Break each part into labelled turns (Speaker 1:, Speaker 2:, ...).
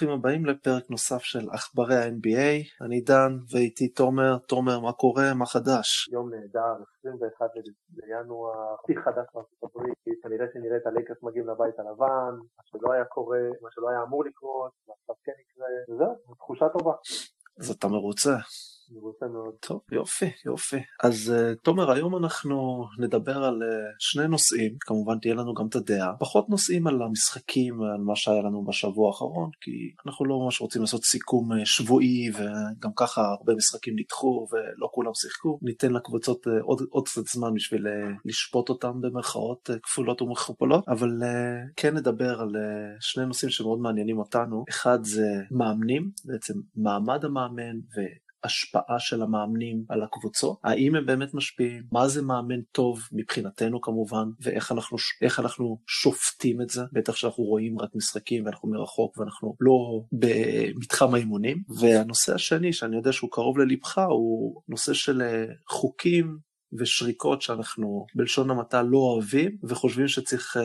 Speaker 1: ברוכים הבאים לפרק נוסף של עכברי ה-NBA. אני דן ואיתי תומר. תומר, מה קורה? מה חדש?
Speaker 2: יום נהדר, 21 לינואר, הכי חדש בארצות הברית, כנראה שנראה את הלייקרס מגיעים לבית הלבן, מה שלא היה קורה, מה שלא היה אמור לקרות, ועכשיו כן יקרה, וזהו, תחושה טובה.
Speaker 1: אז אתה מרוצה.
Speaker 2: מאוד.
Speaker 1: טוב, יופי, יופי. אז uh, תומר, היום אנחנו נדבר על uh, שני נושאים, כמובן תהיה לנו גם את הדעה, פחות נושאים על המשחקים, על מה שהיה לנו בשבוע האחרון, כי אנחנו לא ממש רוצים לעשות סיכום uh, שבועי, וגם ככה הרבה משחקים נדחו ולא כולם שיחקו. ניתן לקבוצות עוד, עוד קצת זמן בשביל לשפוט אותם במרכאות כפולות ומכופלות, אבל כן נדבר על שני נושאים שמאוד מעניינים אותנו. אחד זה מאמנים, בעצם מעמד המאמן, ו... השפעה של המאמנים על הקבוצות, האם הם באמת משפיעים, מה זה מאמן טוב מבחינתנו כמובן, ואיך אנחנו, אנחנו שופטים את זה, בטח שאנחנו רואים רק משחקים ואנחנו מרחוק ואנחנו לא במתחם האימונים. והנושא השני שאני יודע שהוא קרוב ללבך הוא נושא של אה, חוקים ושריקות שאנחנו בלשון המעטה לא אוהבים וחושבים שצריך uh,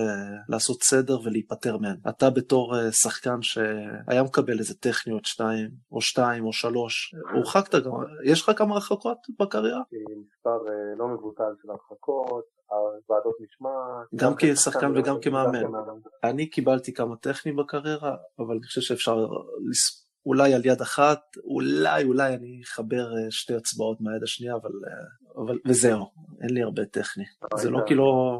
Speaker 1: לעשות סדר ולהיפטר מהן. אתה בתור uh, שחקן שהיה מקבל איזה טכניות שתיים או שתיים או שלוש, הורחקת גם, יש לך כמה הרחקות בקריירה?
Speaker 2: מספר uh, לא מבוטל של הרחקות, ועדות משמעת.
Speaker 1: גם כשחקן וגם כמאמן. אני קיבלתי כמה טכניים בקריירה, אבל אני חושב שאפשר לספור. אולי על יד אחת, אולי, אולי אני אחבר אה, שתי אצבעות מהיד השנייה, אבל, אה, אבל וזהו, אין לי הרבה טכני. זה לא כאילו...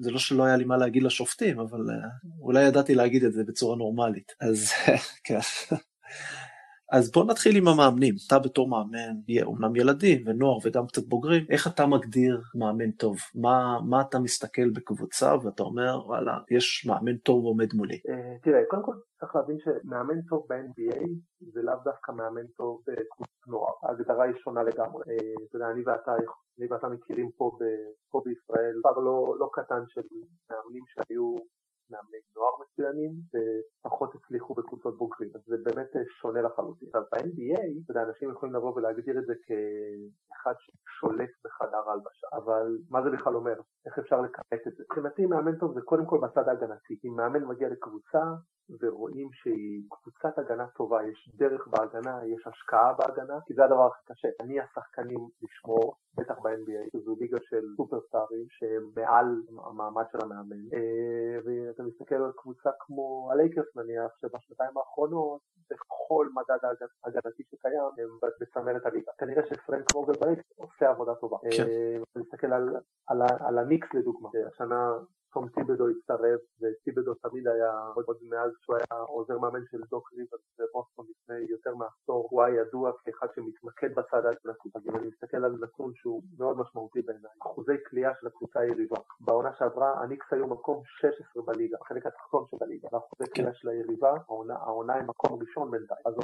Speaker 1: זה לא שלא היה לי מה להגיד לשופטים, אבל אה, אולי ידעתי להגיד את זה בצורה נורמלית. אז כן. אז בוא נתחיל עם המאמנים. אתה בתור מאמן, אומנם ילדים ונוער וגם קצת בוגרים, איך אתה מגדיר מאמן טוב? מה, מה אתה מסתכל בקבוצה ואתה אומר, וואלה, יש מאמן טוב עומד מולי?
Speaker 2: אה, תראה, קודם כל צריך להבין שמאמן טוב ב-NBA זה לאו דווקא מאמן טוב בקבוצת נוער. ההגדרה היא שונה לגמרי. אה, אתה יודע, אני ואתה, אני ואתה מכירים פה, פה בישראל כבר לא, לא קטן של מאמנים שהיו מאמני נוער מצוינים ופחות הצליחו בקבוצות בוגרים, אז זה באמת שונה לחלוטין. עכשיו ב-NBA, אתה יודע, אנשים יכולים לבוא ולהגדיר את זה כאחד ששולט בחדר הלבשה, אבל מה זה בכלל אומר? איך אפשר לכמת את זה? מבחינתי מאמן טוב זה קודם כל בצד ההגנתי, אם מאמן מגיע לקבוצה ורואים שהיא קבוצת הגנה טובה, יש דרך בהגנה, יש השקעה בהגנה, כי זה הדבר הכי קשה. אני השחקנים לשמור, בטח ב-NBA, זו ליגה של סופרסטארים שהם מעל המעמד של המאמן. אה, ואתה מסתכל על קבוצה כמו הלייקרס נניח, שבשנתיים האחרונות, בכל מדד הגנתי שקיים, הם בצמרת הליגה. כנראה שפרנק מוגל בלייקרס עושה עבודה טובה. כן. אה, אתה מסתכל על, על, על הניקס לדוגמה, השנה תום טיבדו הצטרף, וטיבדו תמיד היה, עוד מאז שהוא היה עוזר מאמן של דוק ריברס בבוסטון לפני יותר מעשור, הוא היה ידוע כאחד שמתמקד בצד ההגנתי. אז אם אני מסתכל על נתון שהוא מאוד משמעותי בעיניי, אחוזי קליעה של הקבוצה היריבה. בעונה שעברה הניקס היו מקום 16 בליגה, החלק התחתון של הליגה, קליעה של היריבה, העונה היא מקום ראשון בינתיים. אז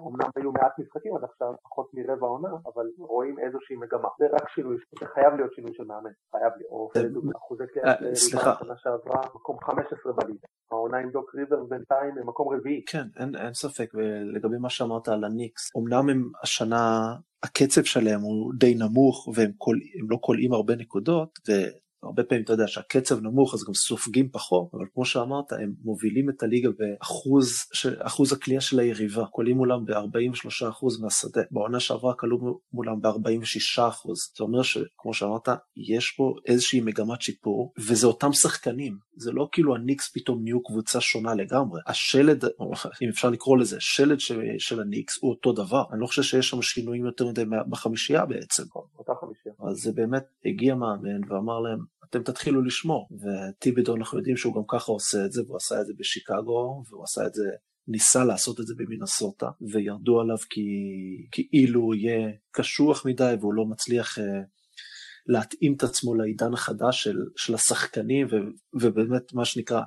Speaker 2: אומנם היו מעט משחקים עד עכשיו, פחות מרבע עונה, אבל רואים איזושהי מגמה. זה רק שינוי, זה חייב להיות שינוי של מאמן, חייב להיות, או אחוזי קליעה של היריבה. שנה שעברה מקום 15 בליגה. העונה עם דוק ריבר בינתיים הם מקום רביעי.
Speaker 1: כן, אין, אין ספק, ולגבי מה שאמרת על הניקס, אמנם הם השנה, הקצב שלהם הוא די נמוך והם קול, לא קולעים הרבה נקודות, הרבה פעמים אתה יודע שהקצב נמוך אז גם סופגים פחות, אבל כמו שאמרת הם מובילים את הליגה באחוז אחוז הקליעה של היריבה, קולים מולם ב-43% מהשדה, בעונה שעברה קלו מולם ב-46%, זה אומר שכמו שאמרת יש פה איזושהי מגמת שיפור וזה אותם שחקנים, זה לא כאילו הניקס פתאום נהיו קבוצה שונה לגמרי, השלד, אם אפשר לקרוא לזה, שלד של הניקס הוא אותו דבר, אני לא חושב שיש שם שינויים יותר מדי בחמישייה בעצם.
Speaker 2: אותה חמישייה.
Speaker 1: אז זה באמת הגיע מאמן ואמר להם אתם תתחילו לשמור. וטיבידו אנחנו יודעים שהוא גם ככה עושה את זה, והוא עשה את זה בשיקגו, והוא עשה את זה, ניסה לעשות את זה במינסוטה, וירדו עליו כי כאילו הוא יהיה קשוח מדי והוא לא מצליח uh, להתאים את עצמו לעידן החדש של, של השחקנים, ו, ובאמת מה שנקרא,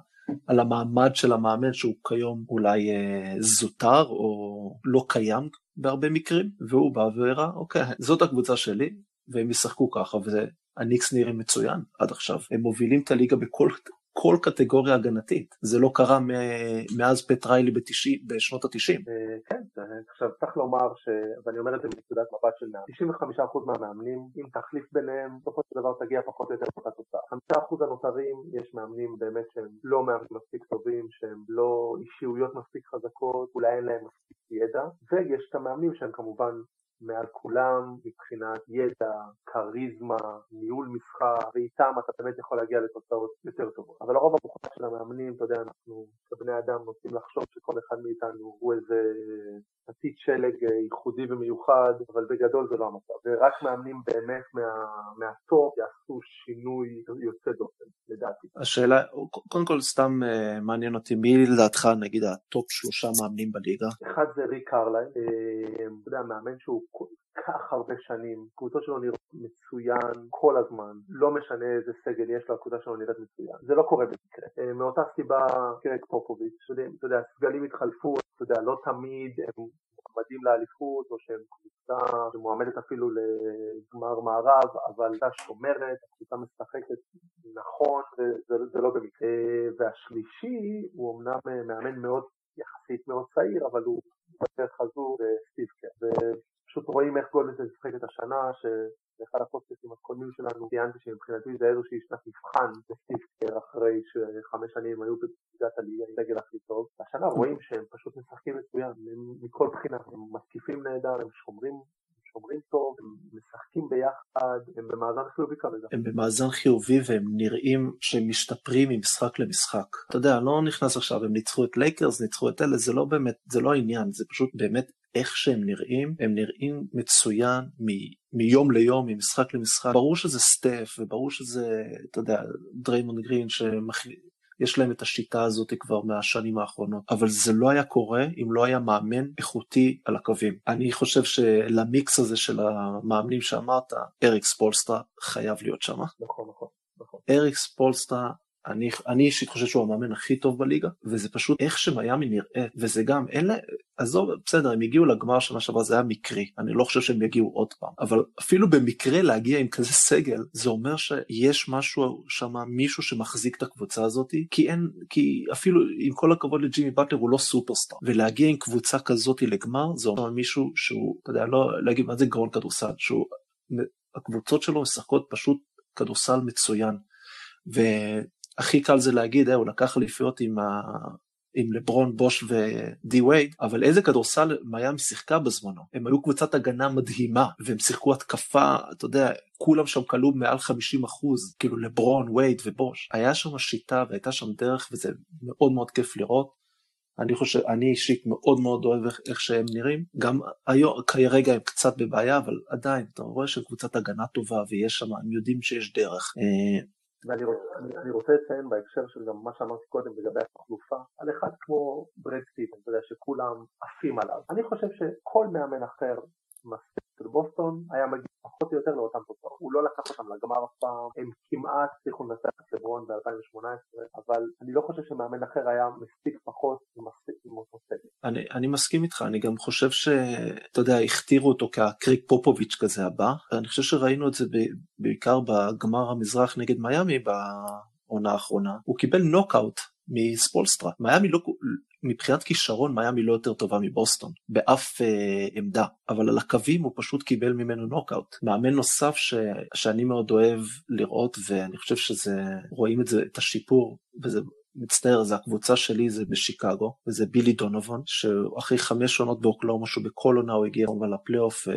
Speaker 1: על המעמד של המאמן שהוא כיום אולי uh, זוטר או לא קיים בהרבה מקרים, והוא בא והראה, אוקיי, זאת הקבוצה שלי, והם ישחקו ככה, וזה הניקס נראים מצוין עד עכשיו. הם מובילים את הליגה בכל כל קטגוריה הגנתית. זה לא קרה מאז פט ריילי בשנות ה-90.
Speaker 2: אה, כן, עכשיו צריך לומר, ש... ואני אומר את זה מנקודת מבט של נאמן, 95% מהמאמנים, אם תחליף ביניהם, בסופו של דבר תגיע פחות או יותר לאותה תוצאה. 5% הנותרים, יש מאמנים באמת שהם לא מאמנים מספיק טובים, שהם לא אישיויות מספיק חזקות, אולי אין להם מספיק ידע, ויש את המאמנים שהם כמובן מעל כולם מבחינת ידע, כריזמה, ניהול משחק, ואיתם אתה באמת יכול להגיע לתוצאות יותר טובות. אבל הרוב המוחלט של המאמנים, אתה יודע, אנחנו כבני אדם נוטים לחשוב שכל אחד מאיתנו הוא איזה פתית שלג ייחודי ומיוחד, אבל בגדול זה לא המצב. ורק מאמנים באמת מה, מהטופ יעשו שינוי יוצא דופן.
Speaker 1: השאלה, קודם כל סתם uh, מעניין אותי, מי לדעתך נגיד הטופ שלושה מאמנים בליגה?
Speaker 2: אחד זה ריק קרליין, אה, אתה יודע, מאמן שהוא כל כך הרבה שנים, קבוצות שלו נראות מצוין כל הזמן, לא משנה איזה סגל יש לו, הקבוצה שלו נראית מצוין. זה לא קורה במקרה. אה, מאותה סיבה קרק פופוביץ', אתה יודע, סגלים התחלפו, אתה יודע, לא תמיד הם מועמדים לאליפות, או שהם קבוצה שמועמדת אפילו לגמר מערב, אבל קבוצה שומרת, הקבוצה משחקת נכון, וזה לא במקרה. אה, והשלישי הוא אמנם מאמן מאוד יחסית מאוד צעיר, אבל הוא בדרך הזו סטיב קר. ופשוט רואים איך גולדן סטייט משחקת השנה, שבאחד הפודקאסטים הקודמים שלנו ציינתי שמבחינתי זה איזושהי שנת מבחן לסטיב קר אחרי שחמש שנים היו בליגה עם הסגל הכי טוב. והשנה רואים שהם פשוט משחקים מצוין, מכל בחינה, הם מתקיפים נהדר, הם שומרים שומרים טוב, הם משחקים ביחד, הם במאזן חיובי כרגע.
Speaker 1: הם במאזן חיובי והם נראים שהם משתפרים ממשחק למשחק. אתה יודע, לא נכנס עכשיו, הם ניצחו את לייקרס, ניצחו את אלה, זה לא באמת, זה לא העניין, זה פשוט באמת איך שהם נראים, הם נראים מצוין מ- מיום ליום, ממשחק למשחק. ברור שזה סטף, וברור שזה, אתה יודע, דריימון גרין שמחליט. יש להם את השיטה הזאת כבר מהשנים האחרונות, אבל זה לא היה קורה אם לא היה מאמן איכותי על הקווים. אני חושב שלמיקס הזה של המאמנים שאמרת, אריק ספולסטרה חייב להיות שם.
Speaker 2: נכון, נכון. נכון.
Speaker 1: אריק ספולסטרה אני, אני אישית חושב שהוא המאמן הכי טוב בליגה, וזה פשוט איך שמיאמי נראית, וזה גם, אין לה, עזוב, בסדר, הם הגיעו לגמר שנה שעברה, זה היה מקרי, אני לא חושב שהם יגיעו עוד פעם, אבל אפילו במקרה להגיע עם כזה סגל, זה אומר שיש משהו שם, מישהו שמחזיק את הקבוצה הזאת, כי אין, כי אפילו עם כל הכבוד לג'ימי באטלר הוא לא סופרסטאר, ולהגיע עם קבוצה כזאת לגמר, זה אומר מישהו שהוא, אתה יודע, לא להגיד מה זה גאון כדורסל, שהוא, הקבוצות שלו משחקות פשוט כדורסל מצוין. ו... הכי קל זה להגיד, אה, הוא לקח אליפויות עם, ה... עם לברון, בוש ודי וייד, אבל איזה כדורסל מיאמי שיחקה בזמנו. הם היו קבוצת הגנה מדהימה, והם שיחקו התקפה, אתה יודע, כולם שם כלו מעל 50 אחוז, כאילו לברון, וייד ובוש. היה שם שיטה והייתה שם דרך, וזה מאוד מאוד כיף לראות. אני חושב, אני אישית מאוד מאוד אוהב איך, איך שהם נראים. גם היום, כרגע הם קצת בבעיה, אבל עדיין, אתה רואה שהם קבוצת הגנה טובה ויש שם, הם יודעים שיש דרך. אה,
Speaker 2: ואני רוצה, רוצה לציין בהקשר של גם מה שאמרתי קודם לגבי התחלופה, על אחד כמו ברד סטיבן, אתה יודע, שכולם עפים עליו. אני חושב שכל מאמן אחר של בוסטון היה מגיע פחות או יותר לאותן תוצאות. הוא לא לקח אותם לגמר אף פעם, הם כמעט הצליחו לנצח את לברון ב-2018, אבל אני לא חושב שמאמן אחר היה מספיק פחות עם אותו סגל.
Speaker 1: אני, אני מסכים איתך, אני גם חושב שאתה יודע, הכתירו אותו כקריק פופוביץ' כזה הבא, ואני חושב שראינו את זה בעיקר בגמר המזרח נגד מיאמי בעונה האחרונה, הוא קיבל נוקאוט מספולסטרה. מיאמי לא, מבחינת כישרון מיאמי לא יותר טובה מבוסטון באף אה, עמדה, אבל על הקווים הוא פשוט קיבל ממנו נוקאוט. מאמן נוסף ש, שאני מאוד אוהב לראות ואני חושב שזה, רואים את זה, את השיפור, וזה מצטער, זה הקבוצה שלי זה בשיקגו, וזה בילי דונובון, שאחרי חמש עונות באוקלאומה, שהוא בכל עונה הוא הגיע כמובן לפלייאוף, אה,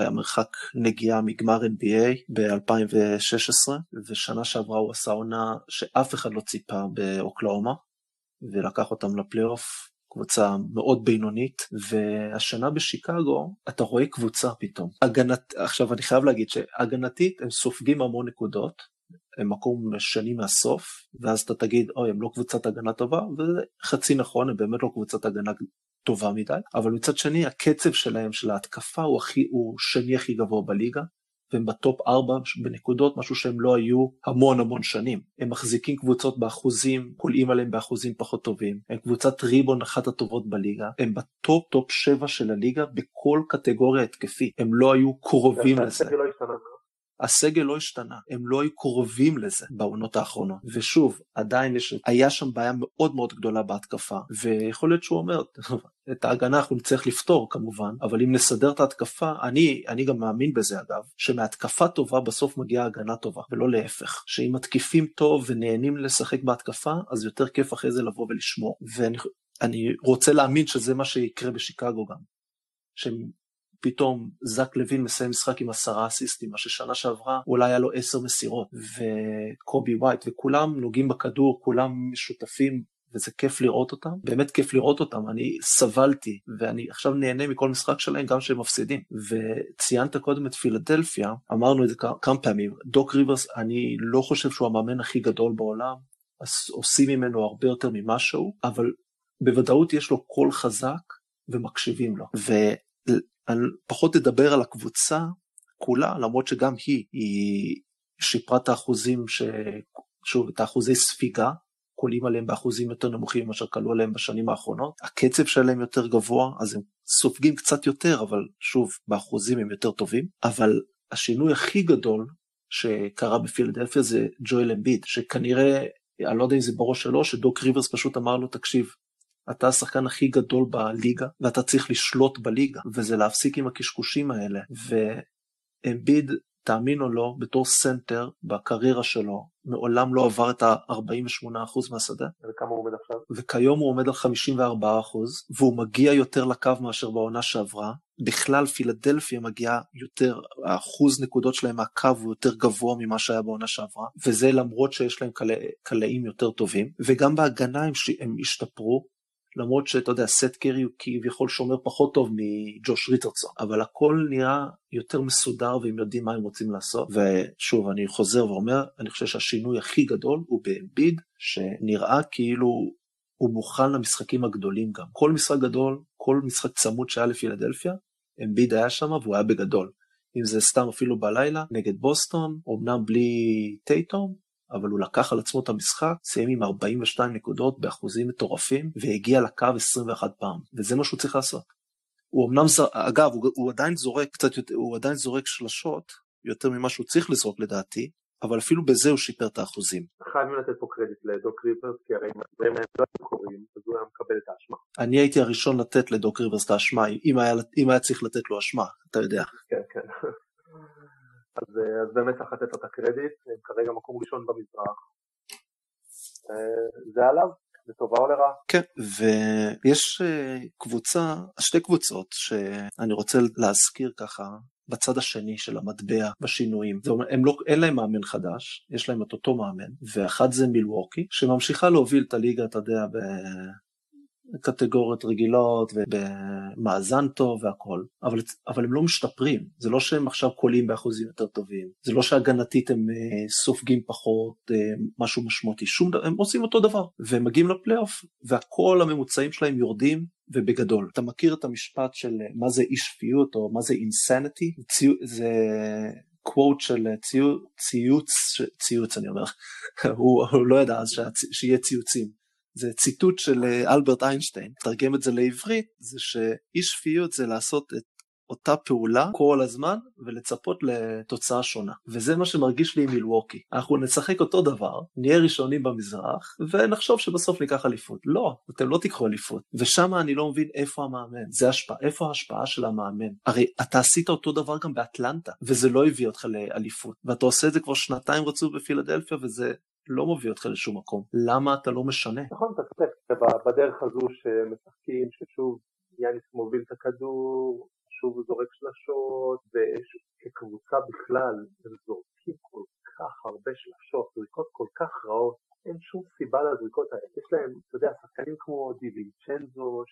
Speaker 1: היה מרחק נגיעה מגמר NBA ב-2016, ושנה שעברה הוא עשה עונה שאף אחד לא ציפה באוקלאומה, ולקח אותם לפלייאוף, קבוצה מאוד בינונית, והשנה בשיקגו אתה רואה קבוצה פתאום. הגנת, עכשיו אני חייב להגיד שהגנתית הם סופגים המון נקודות, הם מקום שני מהסוף, ואז אתה תגיד, אוי, הם לא קבוצת הגנה טובה, וזה חצי נכון, הם באמת לא קבוצת הגנה טובה מדי, אבל מצד שני הקצב שלהם, של ההתקפה, הוא, הכי, הוא שני הכי גבוה בליגה, והם בטופ 4 בנקודות, משהו שהם לא היו המון המון שנים. הם מחזיקים קבוצות באחוזים, קולעים עליהם באחוזים פחות טובים. הם קבוצת ריבאונד אחת הטובות בליגה. הם בטופ טופ 7 של הליגה בכל קטגוריה התקפית. הם לא היו קרובים לזה.
Speaker 2: לא
Speaker 1: הסגל לא השתנה, הם לא היו קרובים לזה בעונות האחרונות. ושוב, עדיין יש, היה שם בעיה מאוד מאוד גדולה בהתקפה, ויכול להיות שהוא אומר, את ההגנה אנחנו נצטרך לפתור כמובן, אבל אם נסדר את ההתקפה, אני, אני גם מאמין בזה אגב, שמהתקפה טובה בסוף מגיעה הגנה טובה, ולא להפך. שאם מתקיפים טוב ונהנים לשחק בהתקפה, אז יותר כיף אחרי זה לבוא ולשמור. ואני רוצה להאמין שזה מה שיקרה בשיקגו גם. שהם פתאום זק לוין מסיים משחק עם עשרה אסיסטים, מה ששנה שעברה אולי היה לו עשר מסירות, וקובי ווייט, וכולם נוגעים בכדור, כולם משותפים, וזה כיף לראות אותם, באמת כיף לראות אותם, אני סבלתי, ואני עכשיו נהנה מכל משחק שלהם גם כשהם מפסידים. וציינת קודם את פילדלפיה, אמרנו את זה כמה פעמים, דוק ריברס, אני לא חושב שהוא המאמן הכי גדול בעולם, עושים ממנו הרבה יותר ממשהו, אבל בוודאות יש לו קול חזק ומקשיבים לו. אני פחות אדבר על הקבוצה כולה, למרות שגם היא, היא שיפרה את האחוזים, ש... שוב, את האחוזי ספיגה, קולים עליהם באחוזים יותר נמוכים ממה שקלו עליהם בשנים האחרונות. הקצב שלהם יותר גבוה, אז הם סופגים קצת יותר, אבל שוב, באחוזים הם יותר טובים. אבל השינוי הכי גדול שקרה בפילדלפיה זה ג'ואל אמביד, שכנראה, אני לא יודע אם זה בראש שלו, שדוק ריברס פשוט אמר לו, תקשיב, אתה השחקן הכי גדול בליגה ואתה צריך לשלוט בליגה וזה להפסיק עם הקשקושים האלה ואמביד תאמין או לא בתור סנטר בקריירה שלו מעולם לא עבר את ה-48% מהשדה.
Speaker 2: וכמה הוא עומד עכשיו?
Speaker 1: וכיום הוא עומד על 54% והוא מגיע יותר לקו מאשר בעונה שעברה. בכלל פילדלפיה מגיעה יותר, האחוז נקודות שלהם מהקו הוא יותר גבוה ממה שהיה בעונה שעברה, וזה למרות שיש להם קלעים יותר טובים, וגם בהגנה הם, הם השתפרו, למרות שאתה יודע, סט קרי הוא כביכול שומר פחות טוב מג'וש ריטרצון, אבל הכל נראה יותר מסודר והם יודעים מה הם רוצים לעשות. ושוב, אני חוזר ואומר, אני חושב שהשינוי הכי גדול הוא באמביד, שנראה כאילו הוא מוכן למשחקים הגדולים גם. כל משחק גדול, כל משחק צמוד שהיה לפילדלפיה, אמביד היה שם והוא היה בגדול. אם זה סתם אפילו בלילה נגד בוסטון, אמנם בלי טייטום, אבל הוא לקח על עצמו את המשחק, סיים עם 42 נקודות באחוזים מטורפים, והגיע לקו 21 פעם, וזה מה שהוא צריך לעשות. הוא אמנם, אגב, הוא, הוא עדיין זורק קצת יותר, הוא עדיין זורק שלשות, יותר ממה שהוא צריך לזרוק לדעתי, אבל אפילו בזה הוא שיפר את האחוזים.
Speaker 2: חייבים לתת פה קרדיט לדוק ריברס, כי הרי אם הדברים האלה לא היו קורים, אז הוא היה מקבל את האשמה.
Speaker 1: אני הייתי הראשון לתת לדוק ריברס את האשמה, אם היה, אם היה צריך לתת לו אשמה, אתה יודע.
Speaker 2: כן, כן. אז, אה, אז באמת צריך לתת לו את הקרדיט, הם כרגע מקום ראשון במזרח. אה, זה עליו, לטובה או לרעה.
Speaker 1: כן, ויש אה, קבוצה, שתי קבוצות שאני רוצה להזכיר ככה בצד השני של המטבע בשינויים. זה אומר, הם לא, אין להם מאמן חדש, יש להם את אותו מאמן, ואחד זה מילווקי, שממשיכה להוביל את הליגה, אתה יודע, קטגוריות רגילות ובמאזן טוב והכל, אבל, אבל הם לא משתפרים, זה לא שהם עכשיו קולים באחוזים יותר טובים, זה לא שהגנתית הם אה, סופגים פחות אה, משהו משמעותי, שום דבר, הם עושים אותו דבר, והם מגיעים לפלייאוף והכל הממוצעים שלהם יורדים ובגדול. אתה מכיר את המשפט של אה, מה זה אי שפיות או מה זה אינסניטי? זה קוואט של ציוץ, ציוץ אני אומר, הוא לא ידע אז שיהיה ציוצים. זה ציטוט של אה, אלברט איינשטיין, תרגם את זה לעברית, זה שאי שפיות זה לעשות את אותה פעולה כל הזמן ולצפות לתוצאה שונה. וזה מה שמרגיש לי עם מילווקי. אנחנו נשחק אותו דבר, נהיה ראשונים במזרח, ונחשוב שבסוף ניקח אליפות. לא, אתם לא תיקחו אליפות. ושם אני לא מבין איפה המאמן. זה השפעה, איפה ההשפעה של המאמן? הרי אתה עשית אותו דבר גם באטלנטה, וזה לא הביא אותך לאליפות. ואתה עושה את זה כבר שנתיים רצוף בפילדלפיה, וזה לא מביא אותך לשום מקום. למה אתה לא משנה?
Speaker 2: נכון, אתה צודק. בדרך הזו שמשחקים, ששוב יאניס מוביל את הכדור, שוב הוא זורק שלשות, וכקבוצה בכלל הם זורקים כל כך הרבה שלשות, זריקות כל כך רעות, אין שום סיבה לזריקות האלה. יש להם, אתה יודע, שחקנים כמו דיווינצ'נזו,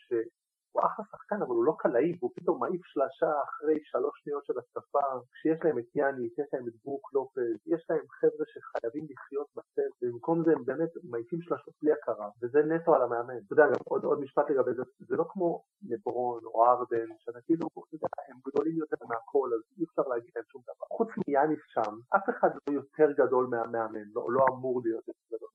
Speaker 2: הוא אחלה שחקן, אבל הוא לא קלעי, והוא פתאום מעיף שלשה אחרי שלוש שניות של התקפה. כשיש להם את יאניס, יש להם את ברוק לופז, יש להם חבר'ה שחייבים לחיות בצל, ובמקום זה הם באמת מעיפים שלשות בלי הכרה, וזה נטו על המאמן. אתה יודע, גם עוד, עוד משפט לגבי זה, זה לא כמו לברון או ארדן, שאתה כאילו, אתה יודע, הם גדולים יותר מהכל, אז אי אפשר להגיד להם שום דבר. חוץ מיאניס שם, אף אחד לא יותר גדול מהמאמן, לא, לא אמור להיות יותר גדול.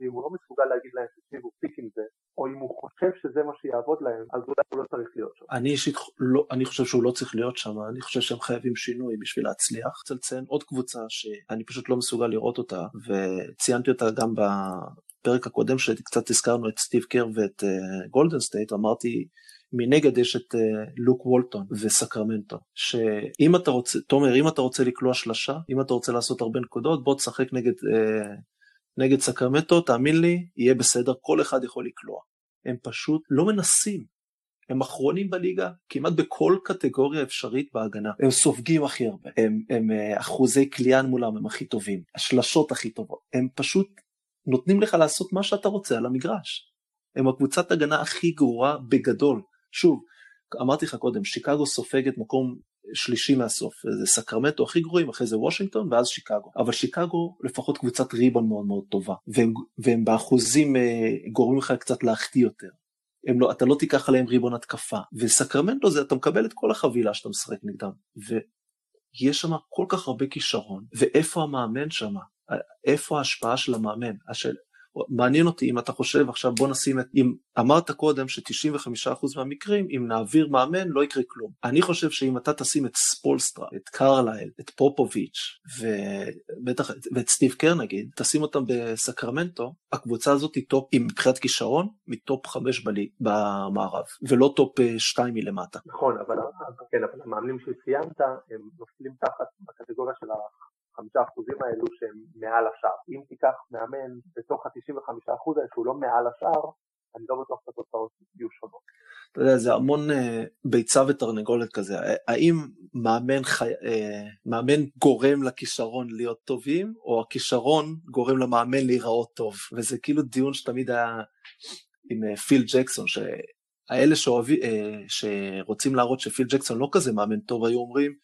Speaker 2: ואם הוא לא מסוגל להגיד להם, תקשיבו, פיק עם זה, או אם הוא חושב שזה מה שיעבוד להם, אז אולי הוא לא צריך להיות שם.
Speaker 1: אני אישית, לא, אני חושב שהוא לא צריך להיות שם, אני חושב שהם חייבים שינוי בשביל להצליח. רוצה לציין עוד קבוצה שאני פשוט לא מסוגל לראות אותה, וציינתי אותה גם בפרק הקודם שקצת הזכרנו את סטיב קר ואת גולדן אה, סטייט, אמרתי, מנגד יש את אה, לוק וולטון וסקרמנטו, שאם אתה רוצה, תומר, אם אתה רוצה לקלוע שלשה, אם אתה רוצה לעשות הרבה נקודות, בוא תשחק נגד אה, נגד סקרמנטו, תאמין לי, יהיה בסדר, כל אחד יכול לקלוע. הם פשוט לא מנסים. הם אחרונים בליגה כמעט בכל קטגוריה אפשרית בהגנה. הם סופגים הכי הרבה, הם, הם אה, אחוזי קליען מולם הם הכי טובים, השלשות הכי טובות. הם פשוט נותנים לך לעשות מה שאתה רוצה על המגרש. הם הקבוצת הגנה הכי גרועה בגדול. שוב, אמרתי לך קודם, שיקגו סופגת מקום שלישי מהסוף, זה סקרמנטו הכי גרועים, אחרי זה וושינגטון ואז שיקגו. אבל שיקגו לפחות קבוצת ריבון מאוד מאוד טובה, והם, והם באחוזים אה, גורמים לך קצת להחטיא יותר. לא, אתה לא תיקח עליהם ריבאונד התקפה, וסקרמנטו זה אתה מקבל את כל החבילה שאתה משחק נגדם, ויש שם כל כך הרבה כישרון, ואיפה המאמן שם? איפה ההשפעה של המאמן? השאל, מעניין אותי אם אתה חושב עכשיו בוא נשים את, אם אמרת קודם ש-95% מהמקרים אם נעביר מאמן לא יקרה כלום. אני חושב שאם אתה תשים את ספולסטרה, את קרלייל, את פופוביץ' ובטח ואת סטיב קר נגיד, תשים אותם בסקרמנטו, הקבוצה הזאת היא טופ, עם מבחינת כישרון, מטופ 5 בלי, במערב, ולא טופ 2 מלמטה.
Speaker 2: נכון, אבל, כן, אבל המאמנים שציינת הם נופלים תחת בקטגוריה של החמישה אחוזים האלו שהם מעל השאר. אם תיקח מאמן בתוך ה-95 אחוז האלה שהוא לא מעל השאר, אני לא בטוח שהתוצאות יהיו שונות.
Speaker 1: אתה יודע, זה המון uh, ביצה ותרנגולת כזה. האם מאמן, חי... uh, מאמן גורם לכישרון להיות טובים, או הכישרון גורם למאמן להיראות טוב? וזה כאילו דיון שתמיד היה עם uh, פיל ג'קסון, שהאלה שאוהבי, uh, שרוצים להראות שפיל ג'קסון לא כזה מאמן טוב, היו אומרים,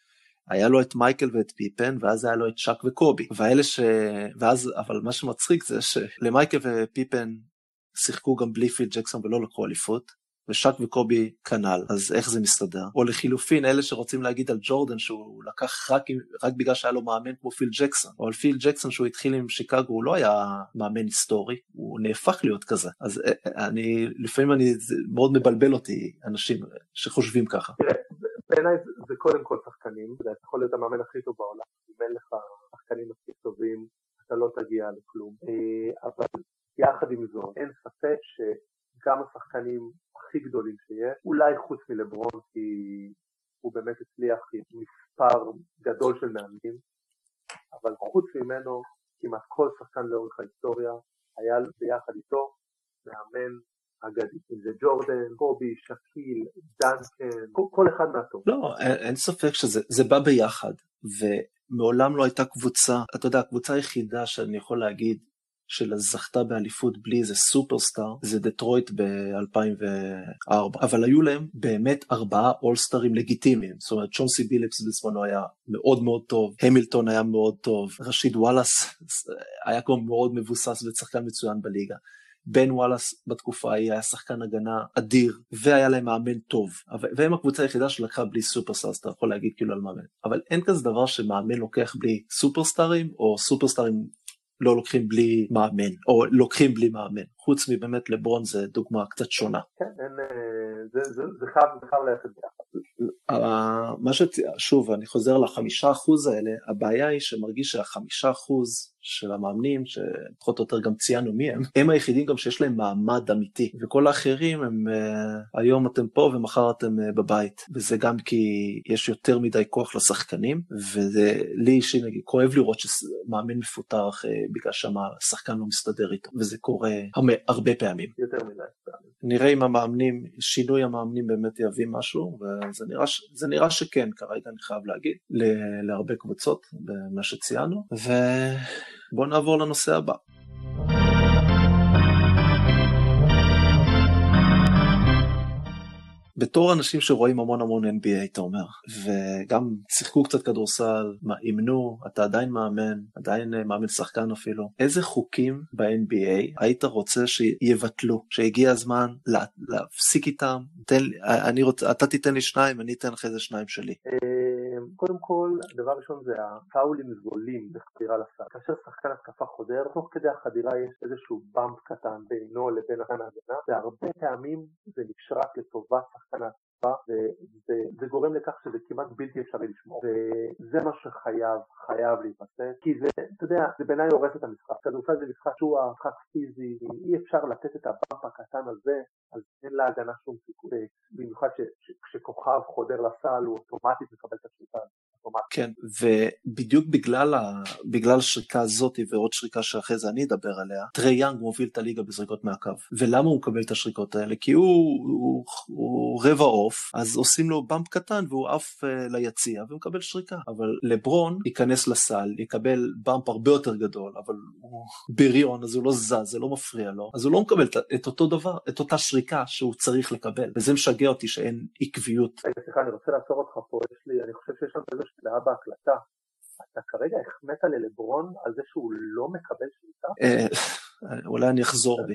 Speaker 1: היה לו את מייקל ואת פיפן ואז היה לו את שק וקובי. ואלה ש... ואז אבל מה שמצחיק זה שלמייקל ופיפן שיחקו גם בלי פיל ג'קסון ולא לקחו אליפות ושק וקובי כנ"ל. אז איך זה מסתדר? או לחילופין אלה שרוצים להגיד על ג'ורדן שהוא לקח רק, רק בגלל שהיה לו מאמן כמו פיל ג'קסון. או על פיל ג'קסון שהוא התחיל עם שיקגו הוא לא היה מאמן היסטורי הוא נהפך להיות כזה. אז אה, אה, אני לפעמים אני זה מאוד מבלבל אותי אנשים שחושבים ככה.
Speaker 2: בעיניי זה קודם כל שחקנים, אתה יכול להיות המאמן הכי טוב בעולם, אם אין לך שחקנים מספיק טובים, אתה לא תגיע לכלום. אה, אבל יחד עם זאת, אין ספק שגם השחקנים הכי גדולים שיש, אולי חוץ מלברון, כי הוא באמת הצליח עם מספר גדול של מאמנים, אבל חוץ ממנו, כמעט כל שחקן לאורך ההיסטוריה היה ביחד איתו מאמן אגדי, אם זה ג'ורדן, קובי, שקיל, דנקן, כל, כל אחד מהטוב.
Speaker 1: לא, אין, אין ספק שזה בא ביחד, ומעולם לא הייתה קבוצה, אתה יודע, הקבוצה היחידה שאני יכול להגיד זכתה באליפות בלי איזה סופרסטאר זה דטרויט ב-2004 אבל היו להם באמת ארבעה אולסטרים לגיטימיים זאת אומרת צ'ונסי בילקס בזמנו היה מאוד מאוד טוב המילטון היה מאוד טוב רשיד וואלאס היה כבר מאוד מבוסס ושחקן מצוין בליגה בן וואלאס בתקופה ההיא היה שחקן הגנה אדיר והיה להם מאמן טוב והם הקבוצה היחידה שלקחה בלי superstars אתה יכול להגיד כאילו על מאמן אבל אין כזה דבר שמאמן לוקח בלי סופרסטארים או סופרסטארים לא לוקחים בלי מאמן או לוקחים בלי מאמן חוץ מבאמת לברון זה דוגמה קצת שונה.
Speaker 2: כן, אה, זה, חייב ללכת ביחד.
Speaker 1: מה ש... שוב אני חוזר לחמישה אחוז האלה הבעיה היא שמרגיש שהחמישה אחוז של המאמנים, שפחות או יותר גם ציינו מי הם, הם היחידים גם שיש להם מעמד אמיתי, וכל האחרים הם uh, היום אתם פה ומחר אתם uh, בבית, וזה גם כי יש יותר מדי כוח לשחקנים, ולי אישי נגיד כואב לראות שמאמן מפוטר uh, בגלל שהשחקן לא מסתדר איתו, וזה קורה הרבה, הרבה פעמים.
Speaker 2: יותר מדי פעמים.
Speaker 1: נראה אם המאמנים, שינוי המאמנים באמת יביא משהו, וזה נראה, נראה שכן כרגע אני חייב להגיד, להרבה קבוצות במה שציינו, ו... בואו נעבור לנושא הבא. בתור אנשים שרואים המון המון NBA אתה אומר וגם שיחקו קצת כדורסל אימנו אתה עדיין מאמן עדיין אה, מאמן שחקן אפילו איזה חוקים ב-NBA היית רוצה שיבטלו שהגיע הזמן להפסיק איתם תן, אני רוצה אתה תיתן לי שניים אני אתן לך איזה שניים שלי.
Speaker 2: אה, קודם כל, הדבר הראשון זה הפאולים זולים בחדירה לסל. כאשר שחקן התקפה חודר, תוך כדי החדירה יש איזשהו באמפ קטן בינו לבין ההגנה, והרבה פעמים זה נשרק לטובת שחקן ההתקפה, וזה גורם לכך שזה כמעט בלתי אפשרי לשמור. וזה מה שחייב, חייב להיפסק, כי זה, אתה יודע, זה בעיניי הורס את המשחק. כדורסל זה משחק שהוא משחק פיזי, אי אפשר לתת את הבאמפ הקטן הזה, אז אין להגנה שום סיכוי. במיוחד כשכוכב חודר לסל הוא אוטומטית מקבל את השליטה.
Speaker 1: כן, ובדיוק בגלל, ה... בגלל השריקה הזאת ועוד שריקה שאחרי זה אני אדבר עליה, טרי יאנג מוביל את הליגה בזריקות מהקו. ולמה הוא מקבל את השריקות האלה? כי הוא, הוא, הוא רבע עוף, אז עושים לו באמפ קטן והוא עף uh, ליציע ומקבל שריקה. אבל לברון ייכנס לסל, יקבל באמפ הרבה יותר גדול, אבל הוא בריון אז הוא לא זז, זה לא מפריע לו, אז הוא לא מקבל את אותו דבר, את אותה שריקה שהוא צריך לקבל, וזה משגע אותי שאין עקביות.
Speaker 2: רגע, סליחה, אני רוצה לעצור אותך פה, יש לי, אני חושב שיש לנו איזושהי דעה בהקלטה. אתה כרגע החמאת ללברון על זה שהוא לא מקבל שריקה?
Speaker 1: אה, אולי אני אחזור בי.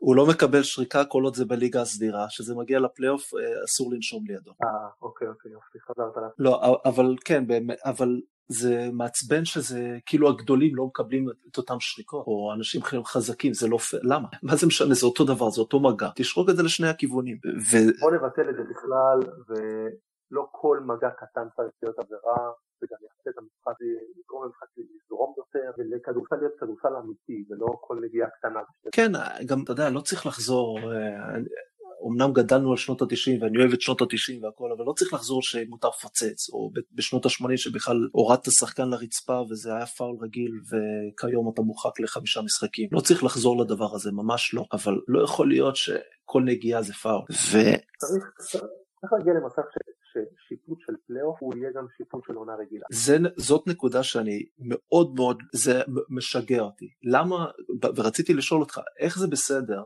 Speaker 1: הוא לא מקבל שריקה כל עוד זה בליגה הסדירה, שזה מגיע לפלייאוף אה, אסור לנשום לידו.
Speaker 2: אה, אוקיי, אוקיי, יופי, חזרת לה.
Speaker 1: לא, אבל כן, אבל זה מעצבן שזה כאילו הגדולים לא מקבלים את אותם שריקות, או אנשים חזקים, זה לא למה? מה זה משנה, זה אותו דבר, זה אותו מגע, תשרוק את זה לשני הכיוונים. ו...
Speaker 2: בוא נבטל את זה בכלל, ולא כל מגע קטן צריך להיות עבירה, וגם יעשה את המשחק, יגרום למשחק לזרום יותר, ולכדורסל להיות כדורסל אמיתי, ולא כל נגיעה קטנה.
Speaker 1: כן, גם, אתה יודע, לא צריך לחזור, אה, אמנם גדלנו על שנות ה-90 ואני אוהב את שנות ה-90 והכל, אבל לא צריך לחזור שמותר לפוצץ, או בשנות ה-80 שבכלל הורדת שחקן לרצפה וזה היה פאול רגיל וכיום אתה מורחק לחמישה משחקים. לא צריך לחזור לדבר הזה, ממש לא, אבל לא יכול להיות שכל נגיעה זה פאול. ו...
Speaker 2: צריך, צריך להגיע למצב ש... ששיפוט של פלייאוף הוא יהיה גם שיפוט של עונה רגילה.
Speaker 1: זה, זאת נקודה שאני מאוד מאוד, זה משגע אותי. למה, ורציתי לשאול אותך, איך זה בסדר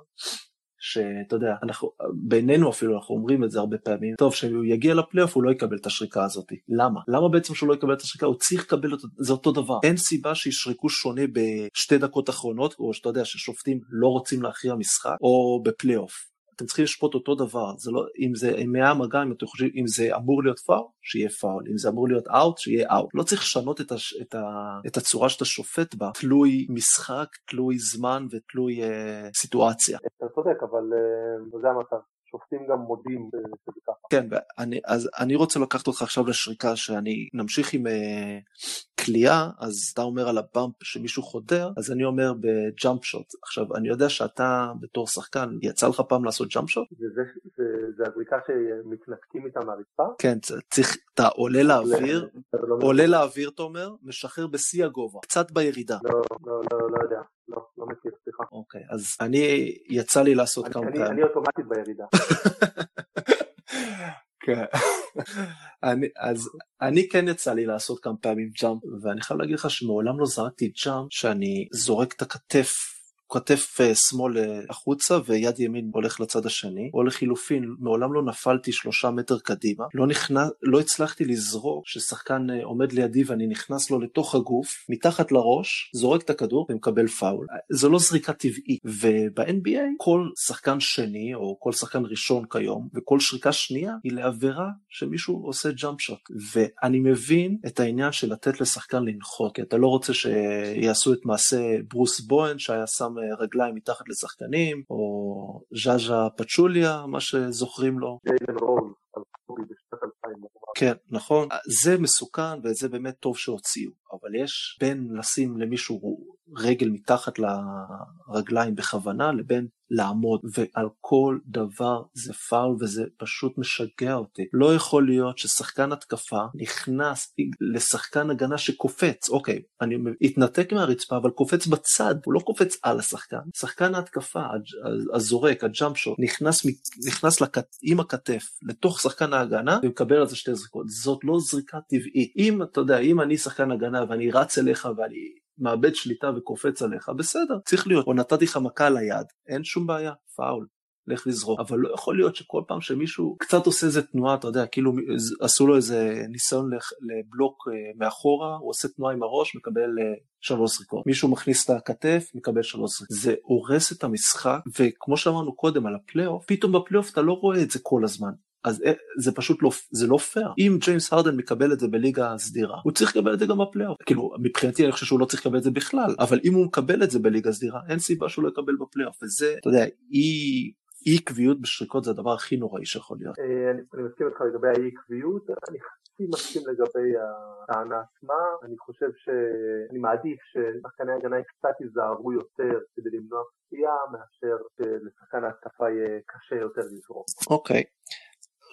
Speaker 1: שאתה יודע, אנחנו, בינינו אפילו אנחנו אומרים את זה הרבה פעמים, טוב, כשהוא יגיע לפלייאוף הוא לא יקבל את השריקה הזאת. למה? למה בעצם שהוא לא יקבל את השריקה? הוא צריך לקבל את זה אותו דבר. אין סיבה שישרקו שונה בשתי דקות אחרונות, או שאתה יודע ששופטים לא רוצים להכריע משחק, או בפלייאוף. אתם צריכים לשפוט אותו דבר, זה לא, אם זה, היה מגע, אם אתם חושבים, אם זה אמור להיות פאול, שיהיה פאול, אם זה אמור להיות אאוט, שיהיה אאוט. לא צריך לשנות את, הש, את, ה, את הצורה שאתה שופט בה, תלוי משחק, תלוי זמן ותלוי אה, סיטואציה.
Speaker 2: אתה צודק, אבל אה, זה המצב. שופטים גם מודים שזה ככה.
Speaker 1: כן, ואני, אז אני רוצה לקחת אותך עכשיו לשריקה שאני נמשיך עם אה, כליאה, אז אתה אומר על הבאמפ שמישהו חודר, אז אני אומר בג'אמפ שוט. עכשיו, אני יודע שאתה בתור שחקן, יצא לך פעם לעשות ג'אמפ שוט?
Speaker 2: זה, זה, זה, זה הזריקה שמתנתקים איתה מהרצפה?
Speaker 1: כן, צריך, אתה עולה לאוויר, לא עולה לאוויר, אתה אומר, משחרר בשיא הגובה, קצת בירידה.
Speaker 2: לא, לא, לא, לא יודע. לא, לא מכיר, סליחה.
Speaker 1: אוקיי, אז אני, יצא לי לעשות כמה פעמים.
Speaker 2: אני אוטומטית בירידה.
Speaker 1: כן. אני, אז אני כן יצא לי לעשות כמה פעמים ג'אמפ, ואני חייב להגיד לך שמעולם לא זרקתי ג'אמפ שאני זורק את הכתף כתף אה, שמאל אה, החוצה ויד ימין הולך לצד השני, או לחילופין, מעולם לא נפלתי שלושה מטר קדימה, לא, נכנס, לא הצלחתי לזרוק ששחקן אה, עומד לידי ואני נכנס לו לתוך הגוף, מתחת לראש, זורק את הכדור ומקבל פאול. זו לא זריקה טבעית, וב-NBA כל שחקן שני או כל שחקן ראשון כיום וכל שריקה שנייה היא לעבירה שמישהו עושה ג'אמפ שוט. ואני מבין את העניין של לתת לשחקן לנחות, כי אתה לא רוצה שיעשו את מעשה ברוס בוהן שהיה שם רגליים מתחת לשחקנים, או ז'אז'ה פצ'וליה, מה שזוכרים לו. כן, נכון. זה מסוכן ואת זה באמת טוב שהוציאו, אבל יש בין לשים למישהו רגל מתחת לרגליים בכוונה לבין לעמוד, ועל כל דבר זה פאול וזה פשוט משגע אותי. לא יכול להיות ששחקן התקפה נכנס לשחקן הגנה שקופץ, אוקיי, אני אתנתק מהרצפה אבל קופץ בצד, הוא לא קופץ על השחקן. שחקן ההתקפה, הזורק, הג'אמפ שוט, נכנס, נכנס לכ... עם הכתף לתוך שחקן ההגנה ומקבל על זה שתי זריקות. זאת לא זריקה טבעית. אם, אתה יודע, אם אני שחקן הגנה ואני רץ אליך ואני מאבד שליטה וקופץ עליך, בסדר, צריך להיות. או נתתי לך מכה ליד, אין שום בעיה, פאול. לך לזרוק, אבל לא יכול להיות שכל פעם שמישהו קצת עושה איזה תנועה, אתה יודע, כאילו עשו לו איזה ניסיון לבלוק אה, מאחורה, הוא עושה תנועה עם הראש, מקבל אה, שלוש זריקות. מישהו מכניס את הכתף, מקבל שלוש זריקות. זה הורס את המשחק, וכמו שאמרנו קודם על הפלייאוף, פתאום בפלייאוף אתה לא רואה את זה כל הזמן. אז אה, זה פשוט לא, זה לא פייר. אם ג'יימס הרדן מקבל את זה בליגה סדירה, הוא צריך לקבל את זה גם בפלייאוף. כאילו, מבחינתי אני חושב שהוא לא צריך לקבל את זה בכלל, אבל אם הוא מקבל את זה בליגה סדירה, אין סיבה שהוא לא יקבל בפלייאוף. וזה, אתה יודע, אי... אי עקביות בשריקות זה הדבר הכי נוראי שיכול להיות.
Speaker 2: אה, אני, אני מסכים איתך לגבי האי עקביות, אני חצי מסכים לגבי הטענה עצמה, אני חושב שאני מעדיף ששחקני ההגנה קצת ייזהרו יותר כדי למנוע פציעה מאשר שלשחקן ההתקפה יהיה קשה יותר לזרום.
Speaker 1: אוקיי. Okay.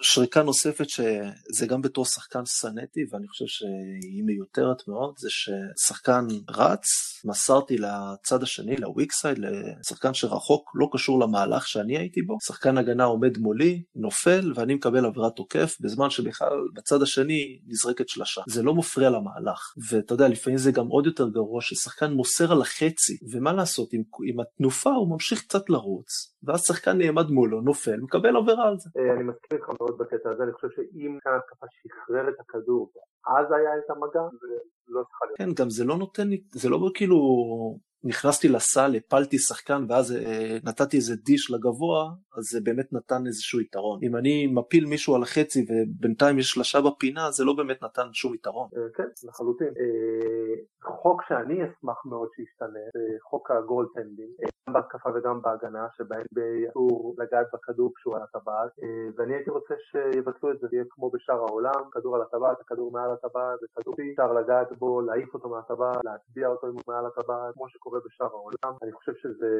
Speaker 1: שריקה נוספת שזה גם בתור שחקן סנטי ואני חושב שהיא מיותרת מאוד זה ששחקן רץ מסרתי לצד השני לוויקסייד לשחקן שרחוק לא קשור למהלך שאני הייתי בו. שחקן הגנה עומד מולי נופל ואני מקבל עבירת תוקף בזמן שבכלל בצד השני נזרקת שלשה. זה לא מפריע למהלך. ואתה יודע לפעמים זה גם עוד יותר גרוע ששחקן מוסר על החצי ומה לעשות עם, עם התנופה הוא ממשיך קצת לרוץ ואז שחקן נעמד מולו, נופל, מקבל עבירה על זה.
Speaker 2: אה, אני מסכים איתך מאוד בקטע הזה, אני חושב שאם כאן התקפה שחרר את הכדור, אז היה את המגע, זה לא צריכה להיות.
Speaker 1: כן, גם זה לא נותן, זה לא כאילו נכנסתי לסל, הפלתי שחקן ואז אה, נתתי איזה דיש לגבוה, אז זה באמת נתן איזשהו יתרון. אם אני מפיל מישהו על החצי ובינתיים יש שלשה בפינה, זה לא באמת נתן שום יתרון.
Speaker 2: אה, כן, לחלוטין. אה, חוק שאני אשמח מאוד שישתנה, זה חוק הגולדטנדינג, אה, גם בהתקפה וגם בהגנה, שבהם אסור לגעת בכדור כשהוא על הטבעת, ואני הייתי רוצה שיבטלו את זה, יהיה כמו בשאר העולם, כדור על הטבעת, הכדור מעל הטבעת, זה כדור אפשר לגעת בו, להעיף אותו מהטבעת, להטביע אותו אם הוא מעל הטבעת, כמו שקורה בשאר העולם. אני חושב שזה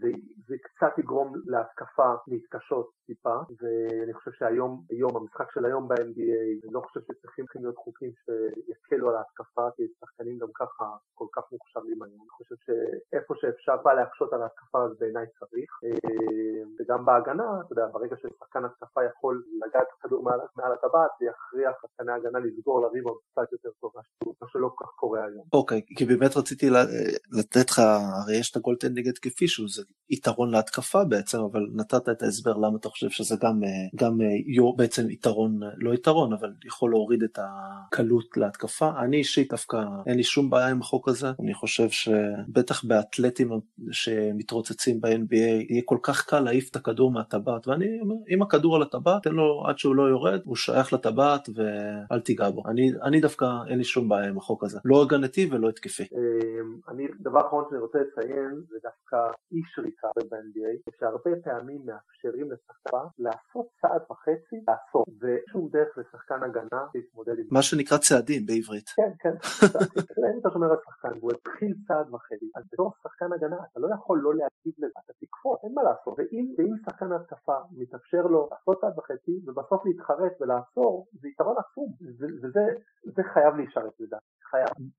Speaker 2: זה, זה קצת יגרום להתקפה להתקשות טיפה, ואני חושב שהיום, היום, המשחק של היום ב-NBA, אני לא חושב שצריכים להיות חוקים שיקלו על ההתקפה, כי שחקנים גם ככה כל כך מוכשרים היום. אני חושב שאיפה שאפשר בא להקשות על ההתקפה אז בעיניי צריך. אה, וגם בהגנה, אתה יודע, ברגע ששחקן התקפה יכול לגעת כדור מעל, מעל הטבעת, זה יכריח שחקני ההגנה לסגור לריבון קצת יותר טוב, מה שלא כל כך קורה היום.
Speaker 1: אוקיי, okay, כי באמת רציתי לתת לך, הרי יש את הגולדטן נגד כפי שהוא, זה יתרון להתקפה בעצם, אבל נתת את ההסבר למה אתה חושב שזה גם, אה, גם אה, בעצם יתרון, לא יתרון, אבל יכול להוריד את הקלות להתקפה. אני אישית דווקא אין לי שום בעיה עם החוק הזה, אני חושב שבטח באתלטים שמתרוצצים ב-NBA יהיה כל כך קל להעיף את הכדור מהטבעת, ואני אומר, אם הכדור על הטבעת, תן לו עד שהוא לא יורד, הוא שייך לטבעת ואל תיגע בו. אני, אני דווקא אין לי שום בעיה עם החוק הזה, לא הגנתי ולא התקפי.
Speaker 2: אני, דבר אחרון שאני רוצה לציין זה דווקא אי שריקה ב-NBA, שהרבה פעמים מאפשרים לשחקן לעשות צעד וחצי לעשות, ושום דרך לשחקן הגנה להתמודד עם
Speaker 1: מה שנקרא צעדים בעברית.
Speaker 2: כן, כן, אם אתה שומר על שחקן והוא התחיל צעד וחצי, אז בתור שחקן הגנה אתה לא יכול לא להגיב לזה, אתה תקפוץ, אין מה לעשות, ואם, שחקן התקפה מתאפשר לו לעשות צעד וחצי ובסוף להתחרט ולעצור, זה יתרון עצום, וזה חייב להישרת לדעת.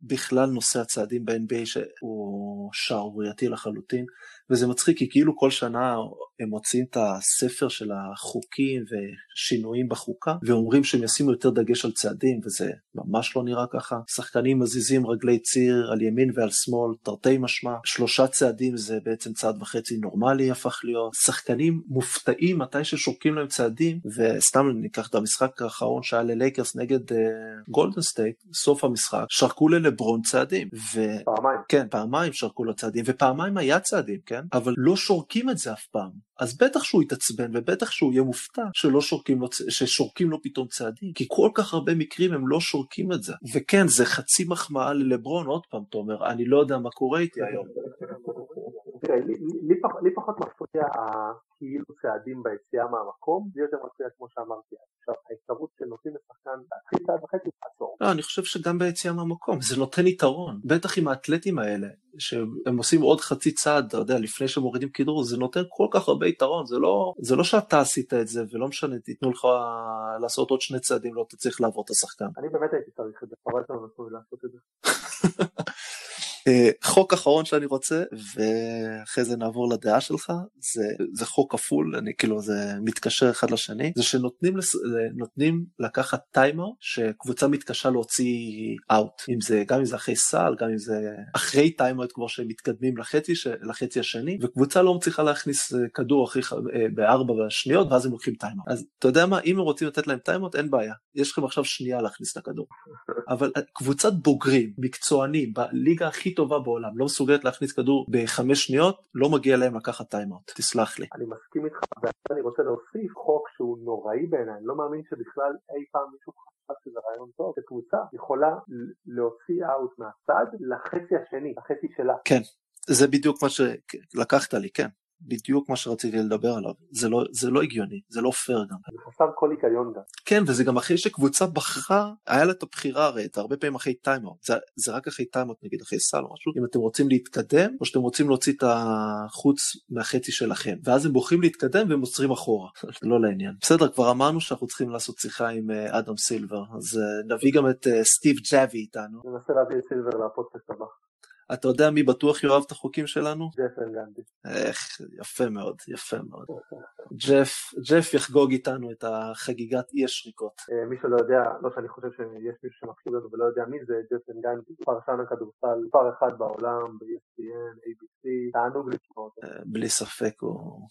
Speaker 1: בכלל נושא הצעדים ב-NBA שהוא שערורייתי לחלוטין וזה מצחיק כי כאילו כל שנה הם מוצאים את הספר של החוקים ושינויים בחוקה ואומרים שהם ישימו יותר דגש על צעדים וזה ממש לא נראה ככה. שחקנים מזיזים רגלי ציר על ימין ועל שמאל תרתי משמע שלושה צעדים זה בעצם צעד וחצי נורמלי הפך להיות. שחקנים מופתעים מתי ששורקים להם צעדים וסתם ניקח את המשחק האחרון שהיה ללייקרס נגד גולדן uh, סטייט סוף המשחק שרקו ללברון צעדים.
Speaker 2: ו... פעמיים.
Speaker 1: כן פעמיים שרקו לו צעדים ופעמיים היה צעדים כן אבל לא שורקים את זה אף פעם אז בטח שהוא יתעצבן ובטח שהוא יהיה מופתע שלא שורקים לו, ששורקים לו פתאום צעדים כי כל כך הרבה מקרים הם לא שורקים את זה וכן זה חצי מחמאה ללברון עוד פעם תומר אני לא יודע מה קורה איתי היום.
Speaker 2: לי, לי, פח, לי פחות מפריע הכאילו צעדים ביציאה מהמקום, זה יותר מפריע כמו שאמרתי. עכשיו, האפשרות שנותנים לשחקן להתחיל צעד וחצי.
Speaker 1: לא, אני חושב שגם ביציאה מהמקום, זה נותן יתרון. בטח עם האתלטים האלה, שהם עושים עוד חצי צעד, אתה יודע, לפני שהם מורידים כדור, זה נותן כל כך הרבה יתרון, זה לא, זה לא שאתה עשית את זה, ולא משנה, תיתנו לך לעשות עוד שני צעדים, לא תצליח לעבור את השחקן.
Speaker 2: אני באמת הייתי צריך את זה, חבל שלא נתנו לעשות את זה.
Speaker 1: אה, חוק אחרון שאני רוצה ואחרי זה נעבור לדעה שלך זה זה חוק כפול אני כאילו זה מתקשר אחד לשני זה שנותנים לס... נותנים לקחת טיימר שקבוצה מתקשה להוציא אאוט אם זה גם אם זה אחרי סל גם אם זה אחרי טיימר כמו שהם מתקדמים לחצי ש... לחצי השני וקבוצה לא מצליחה להכניס אה, כדור אחרי אה, בארבע שניות ואז הם לוקחים טיימר אז אתה יודע מה? אם הם רוצים לתת להם טיימר אין בעיה. יש לכם עכשיו שנייה להכניס את הכדור. אבל קבוצת בוגרים מקצוענים בליגה הכי טובה בעולם, לא מסוגלת להכניס כדור בחמש שניות, לא מגיע להם לקחת טיימאוט, תסלח לי.
Speaker 2: אני מסכים איתך, ואני רוצה להוסיף חוק שהוא נוראי בעיניי, אני לא מאמין שבכלל אי פעם מישהו חשב שזה רעיון טוב, שקבוצה יכולה להוציא אאוט מהצד לחצי השני, לחצי שלה.
Speaker 1: כן, זה בדיוק מה שלקחת לי, כן. בדיוק מה שרציתי לדבר עליו. זה לא, זה לא הגיוני, זה לא פייר גם.
Speaker 2: זה חסר כל היגיון גם.
Speaker 1: כן, וזה גם אחרי שקבוצה בחרה, היה לה את הבחירה הרי, את הרבה פעמים אחרי טיימאוט. זה, זה רק אחרי טיימאוט, נגיד אחרי סל או משהו, אם אתם רוצים להתקדם, או שאתם רוצים להוציא את החוץ מהחצי שלכם. ואז הם בוחרים להתקדם והם עוצרים אחורה. לא לעניין. בסדר, כבר אמרנו שאנחנו צריכים לעשות שיחה עם אה, אדם סילבר, אז אה, נביא גם את אה, סטיב ג'אבי איתנו.
Speaker 2: ננסה להביא את סילבר לפודקאסט הבא.
Speaker 1: אתה יודע מי בטוח יאהב את החוקים שלנו?
Speaker 2: ג'ף ואן גנדי.
Speaker 1: איך, יפה מאוד, יפה מאוד. ג'ף, ג'ף יחגוג איתנו את החגיגת אי השריקות.
Speaker 2: אה, מי שלא יודע, לא שאני חושב שיש מישהו שמקשיב לנו ולא יודע מי זה, ג'פן גנדי, פרשן הכדורסל, מספר אחד בעולם, ב-ESPN, ABC, תענוג לשמוע אותו.
Speaker 1: אה, בלי ספק, הוא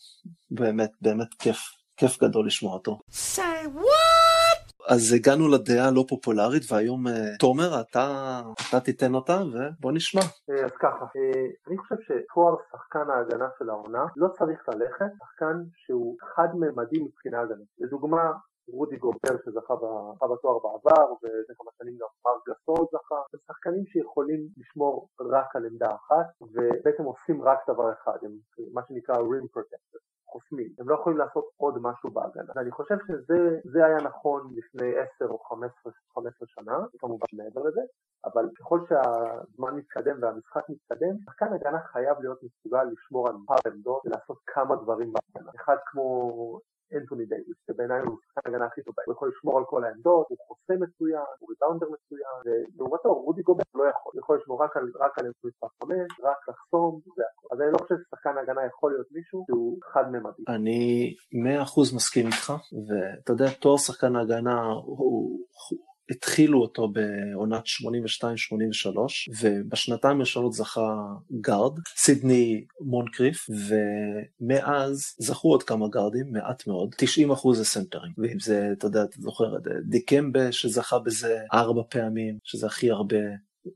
Speaker 1: באמת, באמת כיף, כיף גדול לשמוע אותו. Say what? אז הגענו לדעה הלא פופולרית והיום אה, תומר אתה, אתה תיתן אותה ובוא נשמע.
Speaker 2: אה, אז ככה, אה, אני חושב שתואר שחקן ההגנה של העונה לא צריך ללכת, שחקן שהוא חד-ממדי מבחינה הגנית. לדוגמה, רודי גובר שזכה בתואר בעבר ולפני כמה שנים גם מרק גסול זכה, הם שחקנים שיכולים לשמור רק על עמדה אחת ובעצם עושים רק דבר אחד, הם מה שנקרא ring protector. חוסמים, הם לא יכולים לעשות עוד משהו בהגנה. ואני חושב שזה היה נכון לפני 10 או 15, 15 שנה, כמובן מעבר לזה, אבל ככל שהזמן מתקדם והמשחק מתקדם, שחקן הגנה חייב להיות מסוגל לשמור על מספר עמדות ולעשות כמה דברים בהגנה. אחד כמו אנטוני דייוויס, שבעיניי הוא שחקן הגנה הכי טוב, הוא יכול לשמור על כל העמדות, הוא חוסם מצוין, הוא ריבאונדר מצוין, ולעומתו רודי גובר לא יכול, הוא יכול לשמור רק על, רק על אמצע מספר 5, רק לחסום, זה הכל. אז אני לא חושב ששחקן הגנה יכול להיות מישהו שהוא חד-ממדי.
Speaker 1: אני 100% מסכים איתך, ואתה יודע, תואר שחקן הגנה הוא... התחילו אותו בעונת 82-83 ובשנתיים הראשונות זכה גארד, סידני מונקריף ומאז זכו עוד כמה גארדים, מעט מאוד, 90% זה סנטרים ואם זה, אתה יודע, אתה זוכר, דיקמבה שזכה בזה ארבע פעמים, שזה הכי הרבה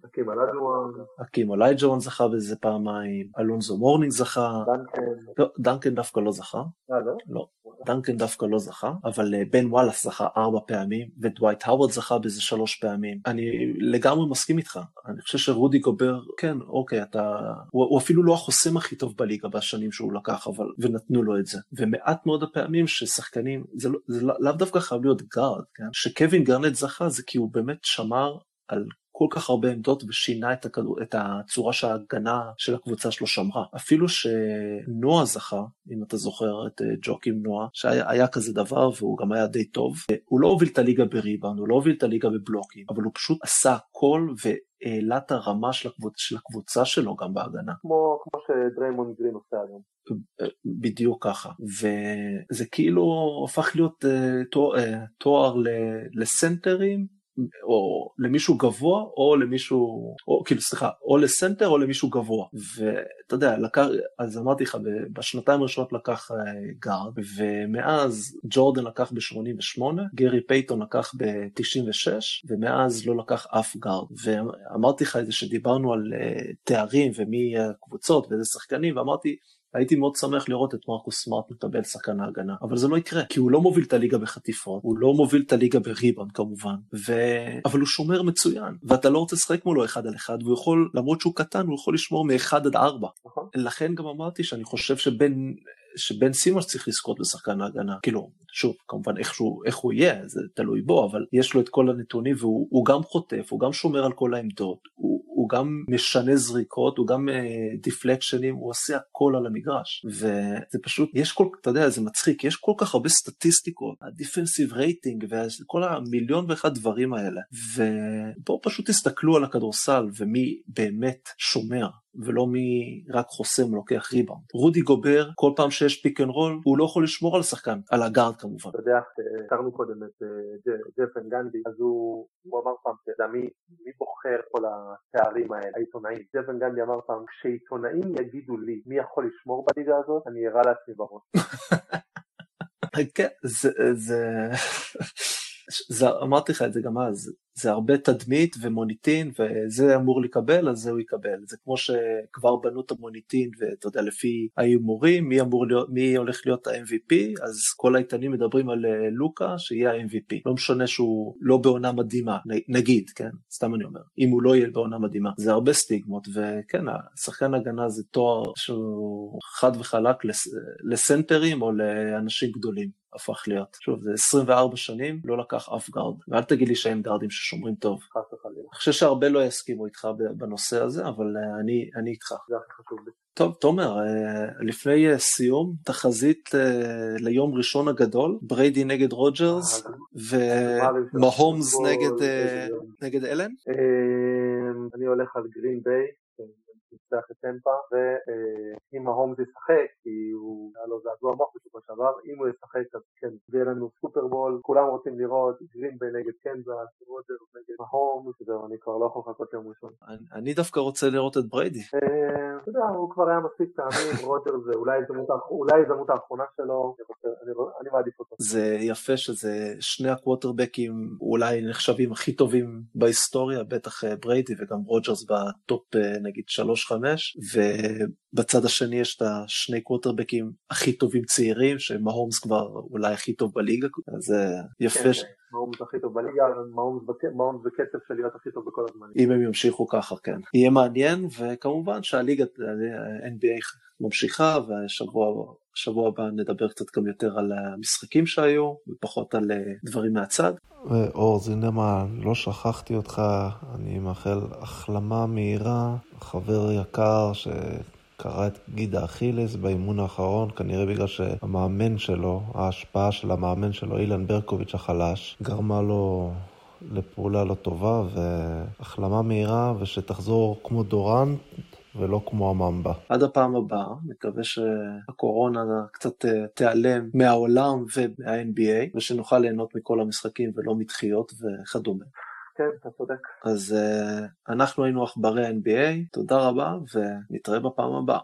Speaker 2: אקים אלייג'וואן.
Speaker 1: אקים אלייג'וואן זכה בזה פעמיים, אלונזו מורנינג זכה. דנקן. לא, דנקן דווקא לא זכה.
Speaker 2: אה, לא?
Speaker 1: לא. דנקן דווקא לא זכה, אבל אה, בן וואלאס זכה ארבע פעמים, ודווייט האוורד זכה בזה שלוש פעמים. אני לגמרי מסכים איתך. אני חושב שרודי גובר, כן, אוקיי, אתה... הוא, הוא אפילו לא החוסם הכי טוב בליגה בשנים שהוא לקח, אבל... ונתנו לו את זה. ומעט מאוד הפעמים ששחקנים, זה, לא, זה לא, לאו דווקא חייב להיות גארד, כן? שקווין גארנט זכה זה כי הוא באמת שמר על כל כך הרבה עמדות ושינה את, הכדור, את הצורה שההגנה של הקבוצה שלו שמרה. אפילו שנואה זכה, אם אתה זוכר את אה, ג'וקים נועה, שהיה כזה דבר והוא גם היה די טוב, הוא לא הוביל את הליגה בריבאונד, הוא לא הוביל את הליגה בבלוקים, אבל הוא פשוט עשה הכל והעלה את הרמה של הקבוצה, של הקבוצה שלו גם בהגנה.
Speaker 2: כמו, כמו שדריימון גרין עושה היום.
Speaker 1: בדיוק ככה וזה כאילו הפך להיות uh, תואר, uh, תואר לסנטרים או למישהו גבוה או למישהו, או כאילו סליחה, או לסנטר או למישהו גבוה. ואתה יודע, לקח, אז אמרתי לך, בשנתיים הראשונות לקח גארד, ומאז ג'ורדן לקח ב-88, גרי פייתון לקח ב-96, ומאז לא לקח אף גארד. ואמרתי לך את זה שדיברנו על תארים ומי הקבוצות ואיזה שחקנים, ואמרתי, הייתי מאוד שמח לראות את מרקוס סמארט מקבל שחקן ההגנה, אבל זה לא יקרה, כי הוא לא מוביל את הליגה בחטיפות, הוא לא מוביל את הליגה בריבאונד כמובן, ו... אבל הוא שומר מצוין, ואתה לא רוצה לשחק מולו אחד על אחד, והוא יכול, למרות שהוא קטן, הוא יכול לשמור מאחד עד ארבע.
Speaker 2: נכון.
Speaker 1: לכן גם אמרתי שאני חושב שבין שבן סימוס צריך לזכות בשחקן ההגנה, כאילו, שוב, כמובן איך שהוא, איך הוא יהיה, זה תלוי בו, אבל יש לו את כל הנתונים והוא גם חוטף, הוא גם שומר על כל העמדות, הוא, גם משנה זריקות, הוא גם דיפלקשנים, uh, הוא עושה הכל על המגרש, וזה פשוט, יש כל, אתה יודע, זה מצחיק, יש כל כך הרבה סטטיסטיקות, הדיפנסיב רייטינג וכל המיליון ואחד דברים האלה, ובואו פשוט תסתכלו על הכדורסל ומי באמת שומר. ולא מי שרק חוסם לוקח ריבאונד. רודי גובר, כל פעם שיש פיק אנד רול, הוא לא יכול לשמור על השחקן, על הגארד כמובן.
Speaker 2: אתה יודע, הכרנו קודם את אה, ג'ף ואן גנדי, אז הוא אמר פעם, אתה יודע, מי בוחר כל התארים האלה, העיתונאים. ג'ף ואן גנדי אמר פעם, כשעיתונאים יגידו לי מי יכול לשמור בליגה הזאת, אני אירה לעצמי בראש.
Speaker 1: כן, זה... זה... אמרתי לך את זה גם אז, זה הרבה תדמית ומוניטין וזה אמור לקבל אז זה הוא יקבל. זה כמו שכבר בנו את המוניטין ואתה יודע לפי ההימורים מי מי הולך להיות ה-MVP אז כל העיתונים מדברים על אה, לוקה שיהיה ה-MVP לא משנה שהוא לא בעונה מדהימה נגיד כן? סתם אני אומר. אם הוא לא יהיה בעונה מדהימה. זה הרבה סטיגמות וכן השחקן הגנה זה תואר שהוא חד וחלק לס, לסנטרים או לאנשים גדולים. הפך להיות. שוב, זה 24 שנים, לא לקח אף גארד. ואל תגיד לי שאין גארדים ששומרים טוב.
Speaker 2: חס וחלילה.
Speaker 1: אני חושב שהרבה לא יסכימו איתך בנושא הזה, אבל אה, אני, אני איתך.
Speaker 2: זה הכי חשוב לי.
Speaker 1: טוב, תומר, אה, לפני אה, סיום, תחזית ליום ראשון הגדול, בריידי נגד רוג'רס, ומהומס נגד אלן?
Speaker 2: אני הולך על גרין ביי. ניצח את טמפה, ואם מהומס ישחק, כי הוא היה לו זעזוע מוח בשבוע שעבר, אם הוא ישחק אז כן, יהיה לנו סופרבול, כולם רוצים לראות גרין ביי נגד קנזס, רוג'רס נגד מהומס, זהו, אני כבר לא יכול לחכות יום ראשון.
Speaker 1: אני דווקא רוצה לראות את בריידי.
Speaker 2: אה, אתה יודע, הוא כבר היה מספיק פעמים, רוג'רס זה אולי ההזדמנות האחרונה שלו, אני מעדיף אותו.
Speaker 1: זה יפה שזה שני הקווטרבקים אולי נחשבים הכי טובים בהיסטוריה, בטח אה, בריידי וגם רוג'רס בטופ אה, נגיד 3-5, ובצד השני יש את השני קווטרבקים הכי טובים צעירים, שמהומס כבר אולי הכי טוב בליגה, אז זה יפה. כן, ש... כן,
Speaker 2: מהומס הכי טוב בליגה, מהומס בקצב של להיות הכי טוב בכל הזמן.
Speaker 1: אם הם ימשיכו ככה, כן. יהיה מעניין, וכמובן שהליגה, NBA ממשיכה, ושבוע הבא נדבר קצת גם יותר על המשחקים שהיו, ופחות על אה, דברים מהצד.
Speaker 3: אור זינמה, לא שכחתי אותך, אני מאחל החלמה מהירה, חבר יקר שקרא את גיד האכילס באימון האחרון, כנראה בגלל שהמאמן שלו, ההשפעה של המאמן שלו, אילן ברקוביץ' החלש, גרמה לו לפעולה לא טובה, והחלמה מהירה, ושתחזור כמו דורנט. ולא כמו הממבה.
Speaker 1: עד הפעם הבאה, מקווה שהקורונה קצת אה, תיעלם מהעולם ומה-NBA, ושנוכל ליהנות מכל המשחקים ולא מדחיות וכדומה.
Speaker 2: כן, אתה צודק.
Speaker 1: אז uh, אנחנו היינו עכברי NBA, תודה רבה ונתראה בפעם הבאה.